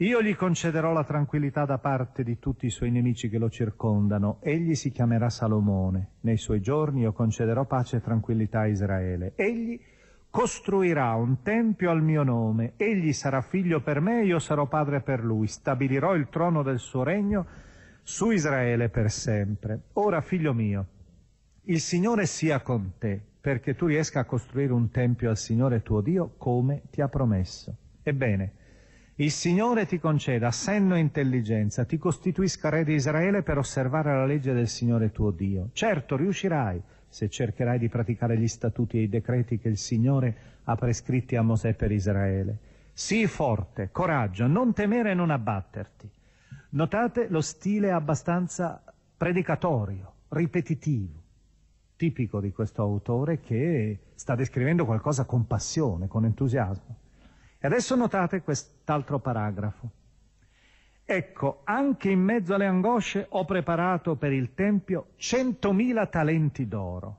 Io gli concederò la tranquillità da parte di tutti i suoi nemici che lo circondano. Egli si chiamerà Salomone. Nei suoi giorni io concederò pace e tranquillità a Israele. Egli costruirà un tempio al mio nome. Egli sarà figlio per me, io sarò padre per lui. Stabilirò il trono del suo regno su Israele per sempre. Ora, figlio mio, il Signore sia con te, perché tu riesca a costruire un tempio al Signore tuo Dio come ti ha promesso. Ebbene, il Signore ti conceda senno e intelligenza, ti costituisca re di Israele per osservare la legge del Signore tuo Dio. Certo, riuscirai se cercherai di praticare gli statuti e i decreti che il Signore ha prescritti a Mosè per Israele. Sii forte, coraggio, non temere e non abbatterti. Notate lo stile abbastanza predicatorio, ripetitivo, tipico di questo autore che sta descrivendo qualcosa con passione, con entusiasmo. E adesso notate quest'altro paragrafo. Ecco, anche in mezzo alle angosce ho preparato per il Tempio centomila talenti d'oro,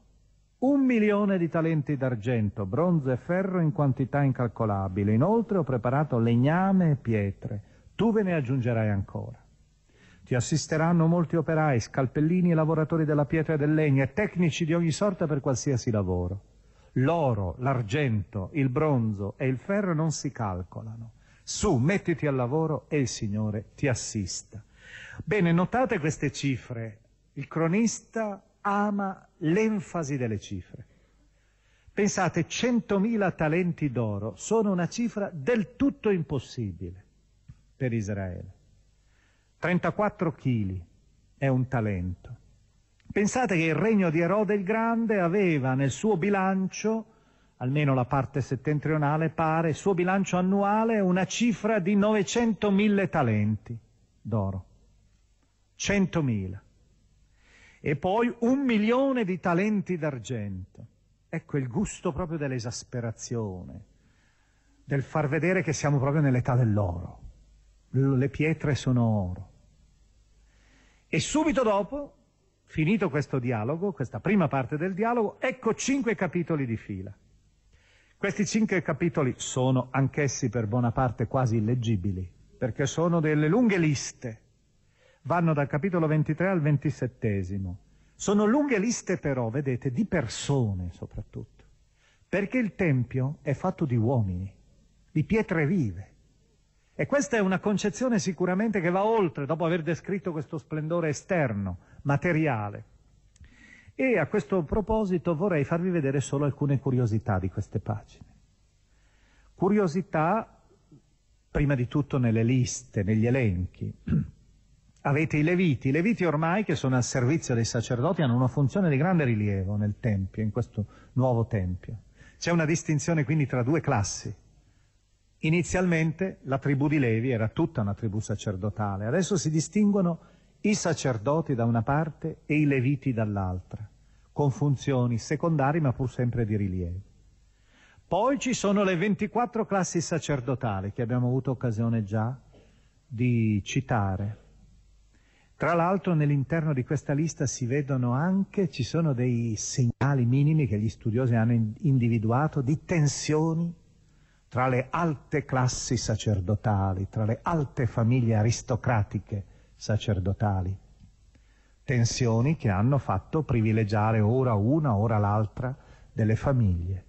un milione di talenti d'argento, bronzo e ferro in quantità incalcolabile. Inoltre ho preparato legname e pietre. Tu ve ne aggiungerai ancora. Ti assisteranno molti operai, scalpellini e lavoratori della pietra e del legno e tecnici di ogni sorta per qualsiasi lavoro. L'oro, l'argento, il bronzo e il ferro non si calcolano. Su, mettiti al lavoro e il Signore ti assista. Bene, notate queste cifre. Il cronista ama l'enfasi delle cifre. Pensate, 100.000 talenti d'oro sono una cifra del tutto impossibile per Israele. 34 chili è un talento. Pensate che il regno di Erode il Grande aveva nel suo bilancio, almeno la parte settentrionale pare, il suo bilancio annuale una cifra di 900.000 talenti d'oro. 100.000. E poi un milione di talenti d'argento. Ecco il gusto proprio dell'esasperazione, del far vedere che siamo proprio nell'età dell'oro. Le pietre sono oro. E subito dopo Finito questo dialogo, questa prima parte del dialogo, ecco cinque capitoli di fila. Questi cinque capitoli sono anch'essi per buona parte quasi illeggibili, perché sono delle lunghe liste. Vanno dal capitolo 23 al 27. Sono lunghe liste però, vedete, di persone soprattutto, perché il Tempio è fatto di uomini, di pietre vive. E questa è una concezione sicuramente che va oltre, dopo aver descritto questo splendore esterno, materiale. E a questo proposito vorrei farvi vedere solo alcune curiosità di queste pagine. Curiosità, prima di tutto nelle liste, negli elenchi. Avete i Leviti. I Leviti ormai che sono al servizio dei sacerdoti hanno una funzione di grande rilievo nel Tempio, in questo nuovo Tempio. C'è una distinzione quindi tra due classi. Inizialmente la tribù di Levi era tutta una tribù sacerdotale, adesso si distinguono i sacerdoti da una parte e i leviti dall'altra, con funzioni secondarie ma pur sempre di rilievo. Poi ci sono le 24 classi sacerdotali che abbiamo avuto occasione già di citare. Tra l'altro nell'interno di questa lista si vedono anche, ci sono dei segnali minimi che gli studiosi hanno individuato di tensioni tra le alte classi sacerdotali, tra le alte famiglie aristocratiche sacerdotali. Tensioni che hanno fatto privilegiare ora una, ora l'altra delle famiglie.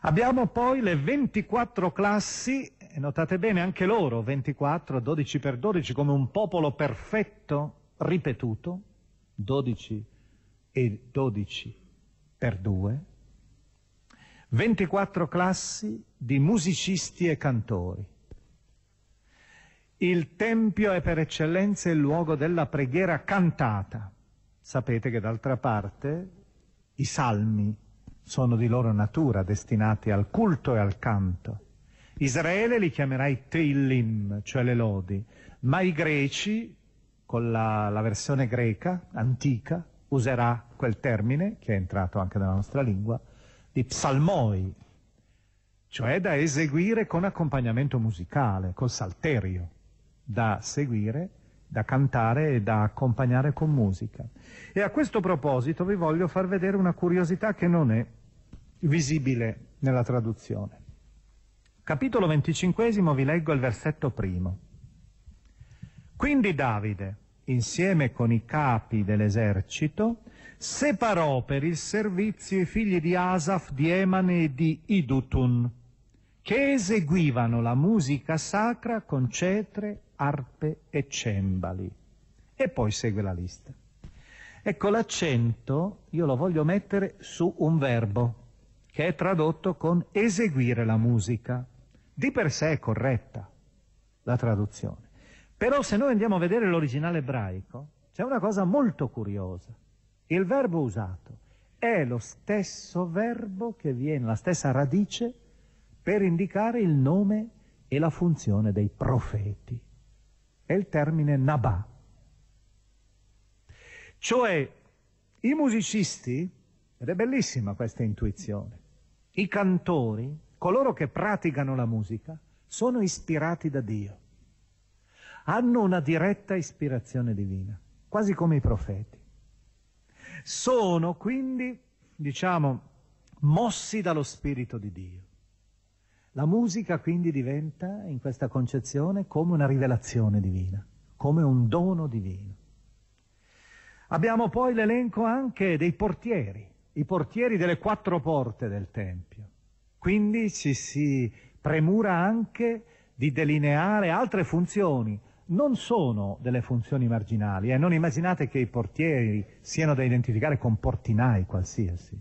Abbiamo poi le 24 classi, notate bene anche loro, 24, 12 per 12, come un popolo perfetto ripetuto, 12 e 12 per 2, 24 classi di musicisti e cantori. Il Tempio è per eccellenza il luogo della preghiera cantata. Sapete che d'altra parte i salmi sono di loro natura destinati al culto e al canto. Israele li chiamerà i Teillim, cioè le lodi, ma i greci, con la, la versione greca, antica, userà quel termine, che è entrato anche nella nostra lingua, di psalmoi, cioè da eseguire con accompagnamento musicale, col salterio da seguire, da cantare e da accompagnare con musica. E a questo proposito vi voglio far vedere una curiosità che non è visibile nella traduzione. Capitolo venticinquesimo vi leggo il versetto primo. Quindi Davide, insieme con i capi dell'esercito, separò per il servizio i figli di Asaf, di Eman e di Idutun, che eseguivano la musica sacra con cetre, arpe e cembali. E poi segue la lista. Ecco, l'accento io lo voglio mettere su un verbo che è tradotto con eseguire la musica. Di per sé è corretta la traduzione. Però se noi andiamo a vedere l'originale ebraico, c'è una cosa molto curiosa. Il verbo usato è lo stesso verbo che viene, la stessa radice, per indicare il nome e la funzione dei profeti è il termine Nabà. Cioè, i musicisti, ed è bellissima questa intuizione, i cantori, coloro che praticano la musica, sono ispirati da Dio. Hanno una diretta ispirazione divina, quasi come i profeti. Sono quindi, diciamo, mossi dallo Spirito di Dio. La musica quindi diventa, in questa concezione, come una rivelazione divina, come un dono divino. Abbiamo poi l'elenco anche dei portieri, i portieri delle quattro porte del Tempio. Quindi ci si premura anche di delineare altre funzioni, non sono delle funzioni marginali e eh? non immaginate che i portieri siano da identificare con portinai qualsiasi,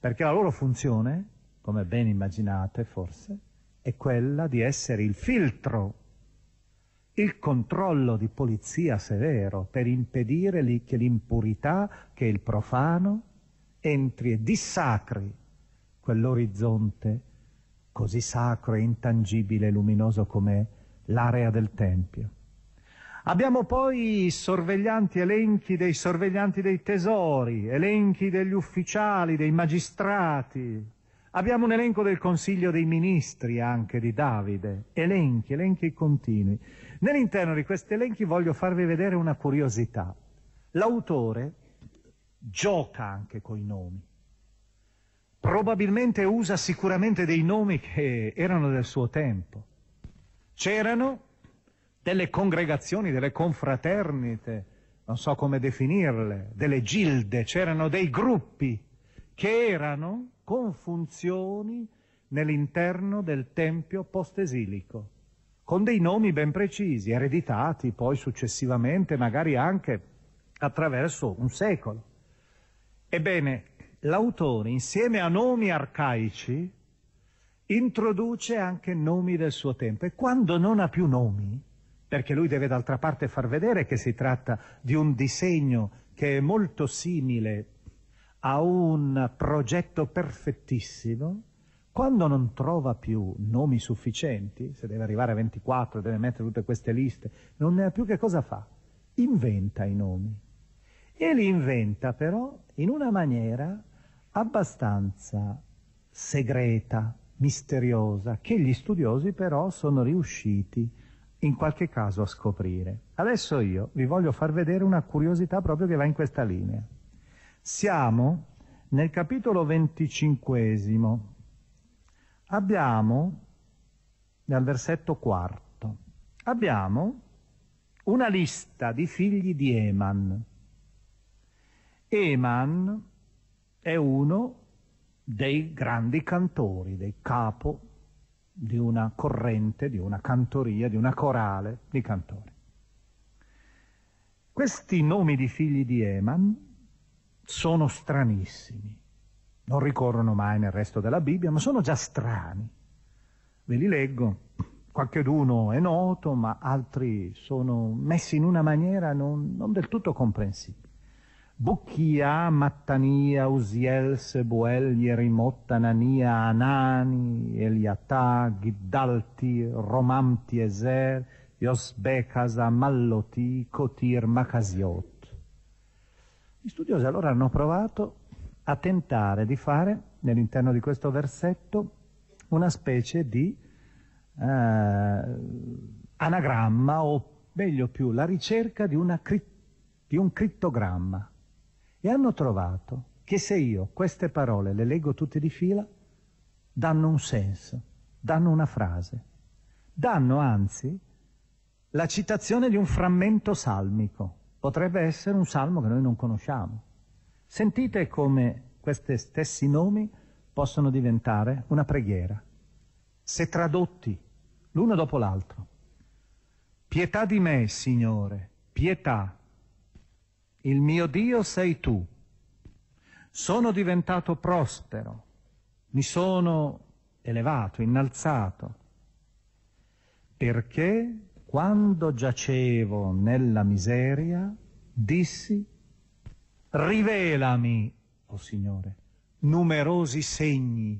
perché la loro funzione, come ben immaginate forse, è quella di essere il filtro, il controllo di polizia severo per impedire che l'impurità, che il profano entri e dissacri quell'orizzonte così sacro e intangibile e luminoso come l'area del Tempio. Abbiamo poi sorveglianti, elenchi dei sorveglianti dei tesori, elenchi degli ufficiali, dei magistrati. Abbiamo un elenco del Consiglio dei Ministri anche di Davide, elenchi, elenchi continui. Nell'interno di questi elenchi voglio farvi vedere una curiosità. L'autore gioca anche coi nomi. Probabilmente usa sicuramente dei nomi che erano del suo tempo. C'erano delle congregazioni, delle confraternite, non so come definirle, delle gilde, c'erano dei gruppi che erano con funzioni nell'interno del tempio postesilico, con dei nomi ben precisi, ereditati poi successivamente, magari anche attraverso un secolo. Ebbene, l'autore, insieme a nomi arcaici, introduce anche nomi del suo tempo e quando non ha più nomi, perché lui deve d'altra parte far vedere che si tratta di un disegno che è molto simile a un progetto perfettissimo, quando non trova più nomi sufficienti, se deve arrivare a 24, deve mettere tutte queste liste, non ne ha più che cosa fa? Inventa i nomi. E li inventa però in una maniera abbastanza segreta, misteriosa, che gli studiosi però sono riusciti in qualche caso a scoprire. Adesso io vi voglio far vedere una curiosità proprio che va in questa linea. Siamo nel capitolo venticinquesimo. Abbiamo, dal versetto quarto, abbiamo una lista di figli di Eman. Eman è uno dei grandi cantori, dei capo di una corrente, di una cantoria, di una corale di cantori. Questi nomi di figli di Eman sono stranissimi, non ricorrono mai nel resto della Bibbia, ma sono già strani. Ve li leggo, qualcheduno è noto, ma altri sono messi in una maniera non, non del tutto comprensibile. Bucchia, Mattania, Uziel, Sebuel, Yerimot, Anania, Anani, Eliatà, Giddalti, Romamti, Ezer, Yosbekasa, Malloti, Kotir, Macasiot. Gli studiosi allora hanno provato a tentare di fare nell'interno di questo versetto una specie di eh, anagramma o meglio più la ricerca di, una, di un crittogramma e hanno trovato che se io queste parole le leggo tutte di fila, danno un senso, danno una frase, danno anzi la citazione di un frammento salmico. Potrebbe essere un salmo che noi non conosciamo. Sentite come questi stessi nomi possono diventare una preghiera, se tradotti l'uno dopo l'altro. Pietà di me, Signore, pietà il mio Dio sei tu. Sono diventato prospero, mi sono elevato, innalzato, perché quando giacevo nella miseria dissi, rivelami, o oh Signore, numerosi segni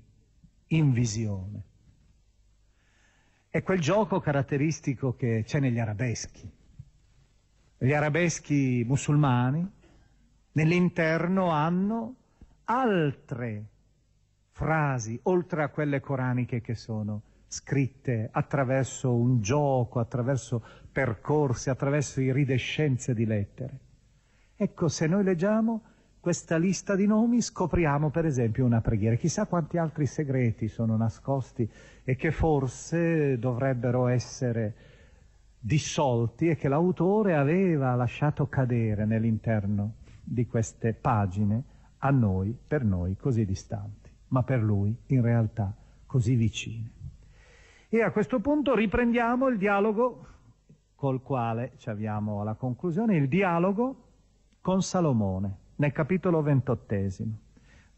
in visione. È quel gioco caratteristico che c'è negli arabeschi gli arabeschi musulmani nell'interno hanno altre frasi, oltre a quelle coraniche che sono scritte attraverso un gioco, attraverso percorsi, attraverso iridescenze di lettere. Ecco, se noi leggiamo questa lista di nomi scopriamo per esempio una preghiera. Chissà quanti altri segreti sono nascosti e che forse dovrebbero essere dissolti e che l'autore aveva lasciato cadere nell'interno di queste pagine a noi, per noi così distanti, ma per lui in realtà così vicine. E a questo punto riprendiamo il dialogo col quale ci avviamo alla conclusione, il dialogo con Salomone nel capitolo ventottesimo.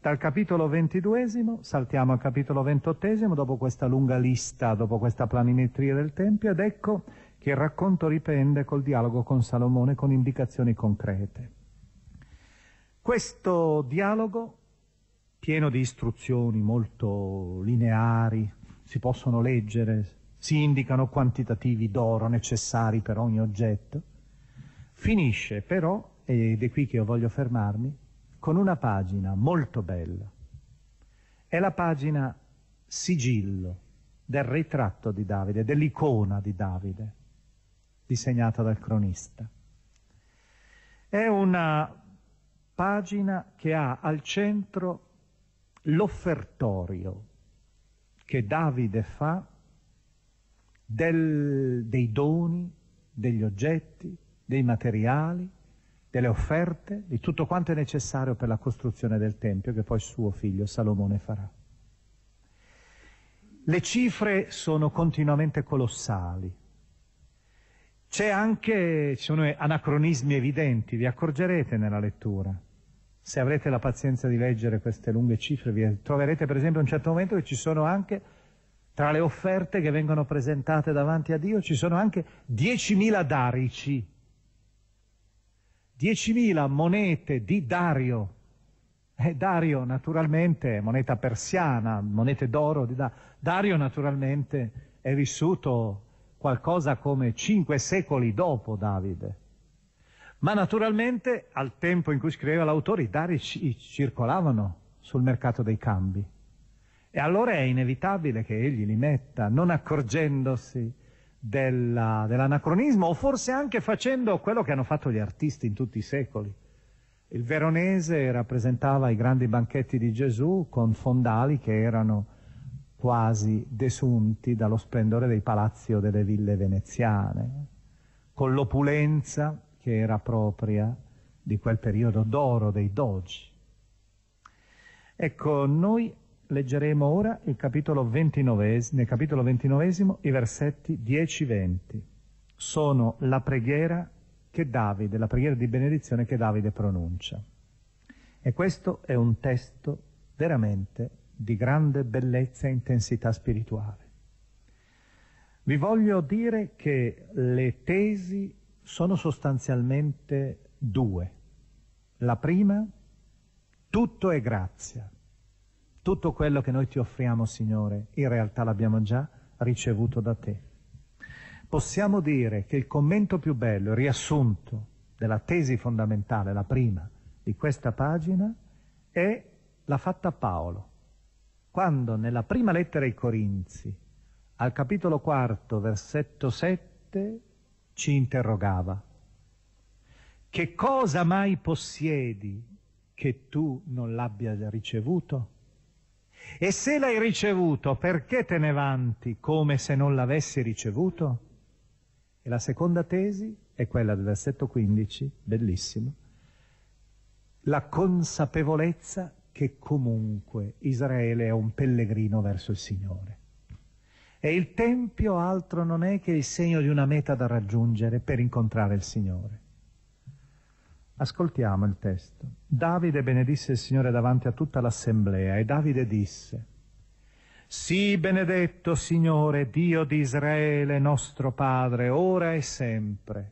Dal capitolo ventiduesimo saltiamo al capitolo ventottesimo dopo questa lunga lista, dopo questa planimetria del Tempio ed ecco che il racconto riprende col dialogo con Salomone con indicazioni concrete. Questo dialogo, pieno di istruzioni molto lineari, si possono leggere, si indicano quantitativi d'oro necessari per ogni oggetto, finisce però, ed è qui che io voglio fermarmi, con una pagina molto bella. È la pagina sigillo del ritratto di Davide, dell'icona di Davide, disegnata dal cronista. È una pagina che ha al centro l'offertorio che Davide fa del, dei doni, degli oggetti, dei materiali, delle offerte, di tutto quanto è necessario per la costruzione del Tempio che poi suo figlio Salomone farà. Le cifre sono continuamente colossali. C'è anche, ci sono anacronismi evidenti, vi accorgerete nella lettura. Se avrete la pazienza di leggere queste lunghe cifre, vi troverete per esempio a un certo momento che ci sono anche, tra le offerte che vengono presentate davanti a Dio, ci sono anche 10.000 darici 10.000 monete di Dario. E eh, Dario naturalmente, moneta persiana, monete d'oro di da- Dario naturalmente è vissuto qualcosa come cinque secoli dopo Davide. Ma naturalmente al tempo in cui scriveva l'autore i dari ci- circolavano sul mercato dei cambi. E allora è inevitabile che egli li metta, non accorgendosi della, dell'anacronismo o forse anche facendo quello che hanno fatto gli artisti in tutti i secoli. Il veronese rappresentava i grandi banchetti di Gesù con fondali che erano quasi desunti dallo splendore dei palazzi o delle ville veneziane, con l'opulenza che era propria di quel periodo d'oro dei dogi. Ecco, noi leggeremo ora il capitolo 29, nel capitolo 29 i versetti 10-20. Sono la preghiera che Davide, la preghiera di benedizione che Davide pronuncia. E questo è un testo veramente di grande bellezza e intensità spirituale. Vi voglio dire che le tesi sono sostanzialmente due. La prima, tutto è grazia. Tutto quello che noi ti offriamo, Signore, in realtà l'abbiamo già ricevuto da te. Possiamo dire che il commento più bello, il riassunto della tesi fondamentale, la prima di questa pagina, è la fatta Paolo, quando nella prima lettera ai Corinzi, al capitolo quarto, versetto 7, ci interrogava. Che cosa mai possiedi che tu non l'abbia ricevuto? E se l'hai ricevuto, perché te ne vanti come se non l'avessi ricevuto? E la seconda tesi è quella del versetto 15, bellissimo, la consapevolezza che comunque Israele è un pellegrino verso il Signore. E il Tempio altro non è che il segno di una meta da raggiungere per incontrare il Signore. Ascoltiamo il testo. Davide benedisse il Signore davanti a tutta l'assemblea e Davide disse, Sii benedetto Signore, Dio di Israele, nostro Padre, ora e sempre.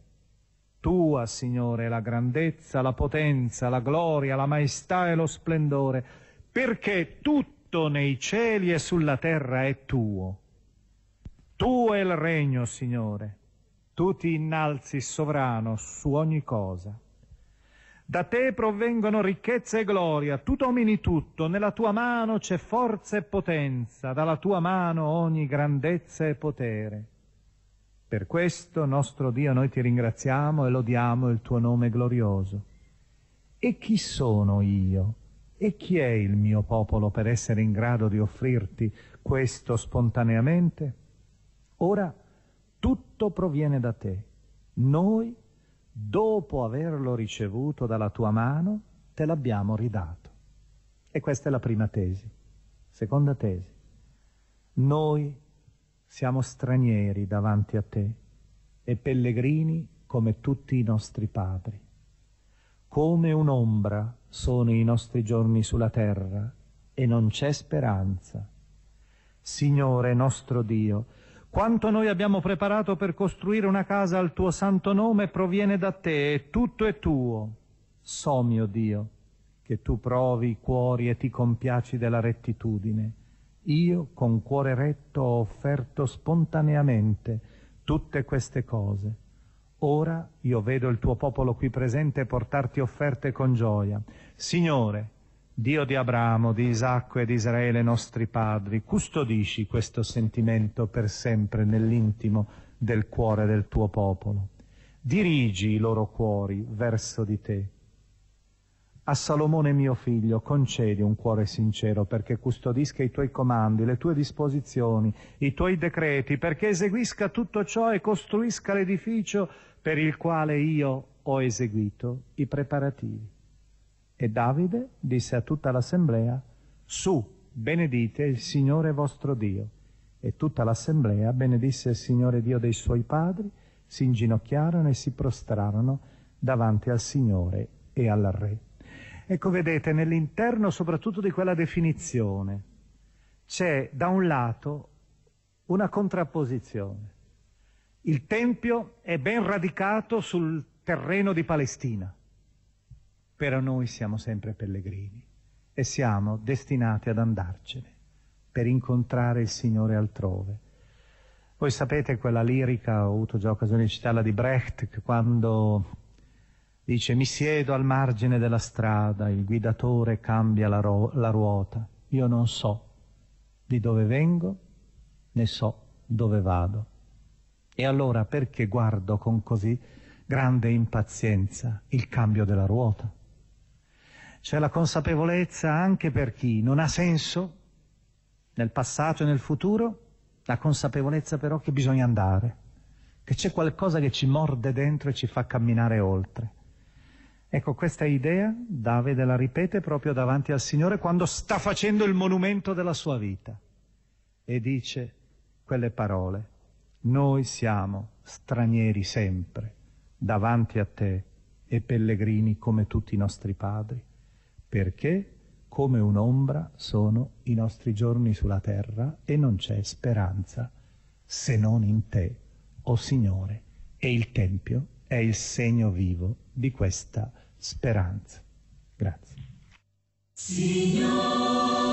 Tua, Signore, la grandezza, la potenza, la gloria, la maestà e lo splendore, perché tutto nei cieli e sulla terra è tuo. Tuo è il regno, Signore. Tu ti innalzi sovrano su ogni cosa. Da te provengono ricchezza e gloria, tu domini tutto, nella tua mano c'è forza e potenza, dalla tua mano ogni grandezza e potere. Per questo, nostro Dio, noi ti ringraziamo e lodiamo il tuo nome glorioso. E chi sono io? E chi è il mio popolo per essere in grado di offrirti questo spontaneamente? Ora tutto proviene da te. Noi dopo averlo ricevuto dalla tua mano, te l'abbiamo ridato. E questa è la prima tesi. Seconda tesi. Noi siamo stranieri davanti a te e pellegrini come tutti i nostri padri. Come un'ombra sono i nostri giorni sulla terra e non c'è speranza. Signore nostro Dio, quanto noi abbiamo preparato per costruire una casa al tuo santo nome proviene da te e tutto è tuo. So, mio Dio, che tu provi i cuori e ti compiaci della rettitudine. Io con cuore retto ho offerto spontaneamente tutte queste cose Ora io vedo il tuo popolo qui presente portarti offerte con gioia. Signore, Dio di Abramo, di Isacco e di Israele nostri padri, custodisci questo sentimento per sempre nell'intimo del cuore del tuo popolo. Dirigi i loro cuori verso di te a Salomone mio figlio concedi un cuore sincero perché custodisca i tuoi comandi, le tue disposizioni, i tuoi decreti, perché eseguisca tutto ciò e costruisca l'edificio per il quale io ho eseguito i preparativi. E Davide disse a tutta l'assemblea, su, benedite il Signore vostro Dio. E tutta l'assemblea benedisse il Signore Dio dei suoi padri, si inginocchiarono e si prostrarono davanti al Signore e al Re. Ecco, vedete, nell'interno soprattutto di quella definizione c'è da un lato una contrapposizione. Il Tempio è ben radicato sul terreno di Palestina, però noi siamo sempre pellegrini e siamo destinati ad andarcene per incontrare il Signore altrove. Voi sapete quella lirica, ho avuto già occasione di citarla di Brecht, che quando Dice, mi siedo al margine della strada, il guidatore cambia la, ro- la ruota. Io non so di dove vengo, né so dove vado. E allora perché guardo con così grande impazienza il cambio della ruota? C'è la consapevolezza anche per chi non ha senso nel passato e nel futuro, la consapevolezza però che bisogna andare, che c'è qualcosa che ci morde dentro e ci fa camminare oltre. Ecco, questa idea Davide la ripete proprio davanti al Signore quando sta facendo il monumento della sua vita e dice quelle parole, noi siamo stranieri sempre davanti a te e pellegrini come tutti i nostri padri, perché come un'ombra sono i nostri giorni sulla terra e non c'è speranza se non in te, o oh Signore, e il Tempio è il segno vivo di questa speranza. Grazie. Signore.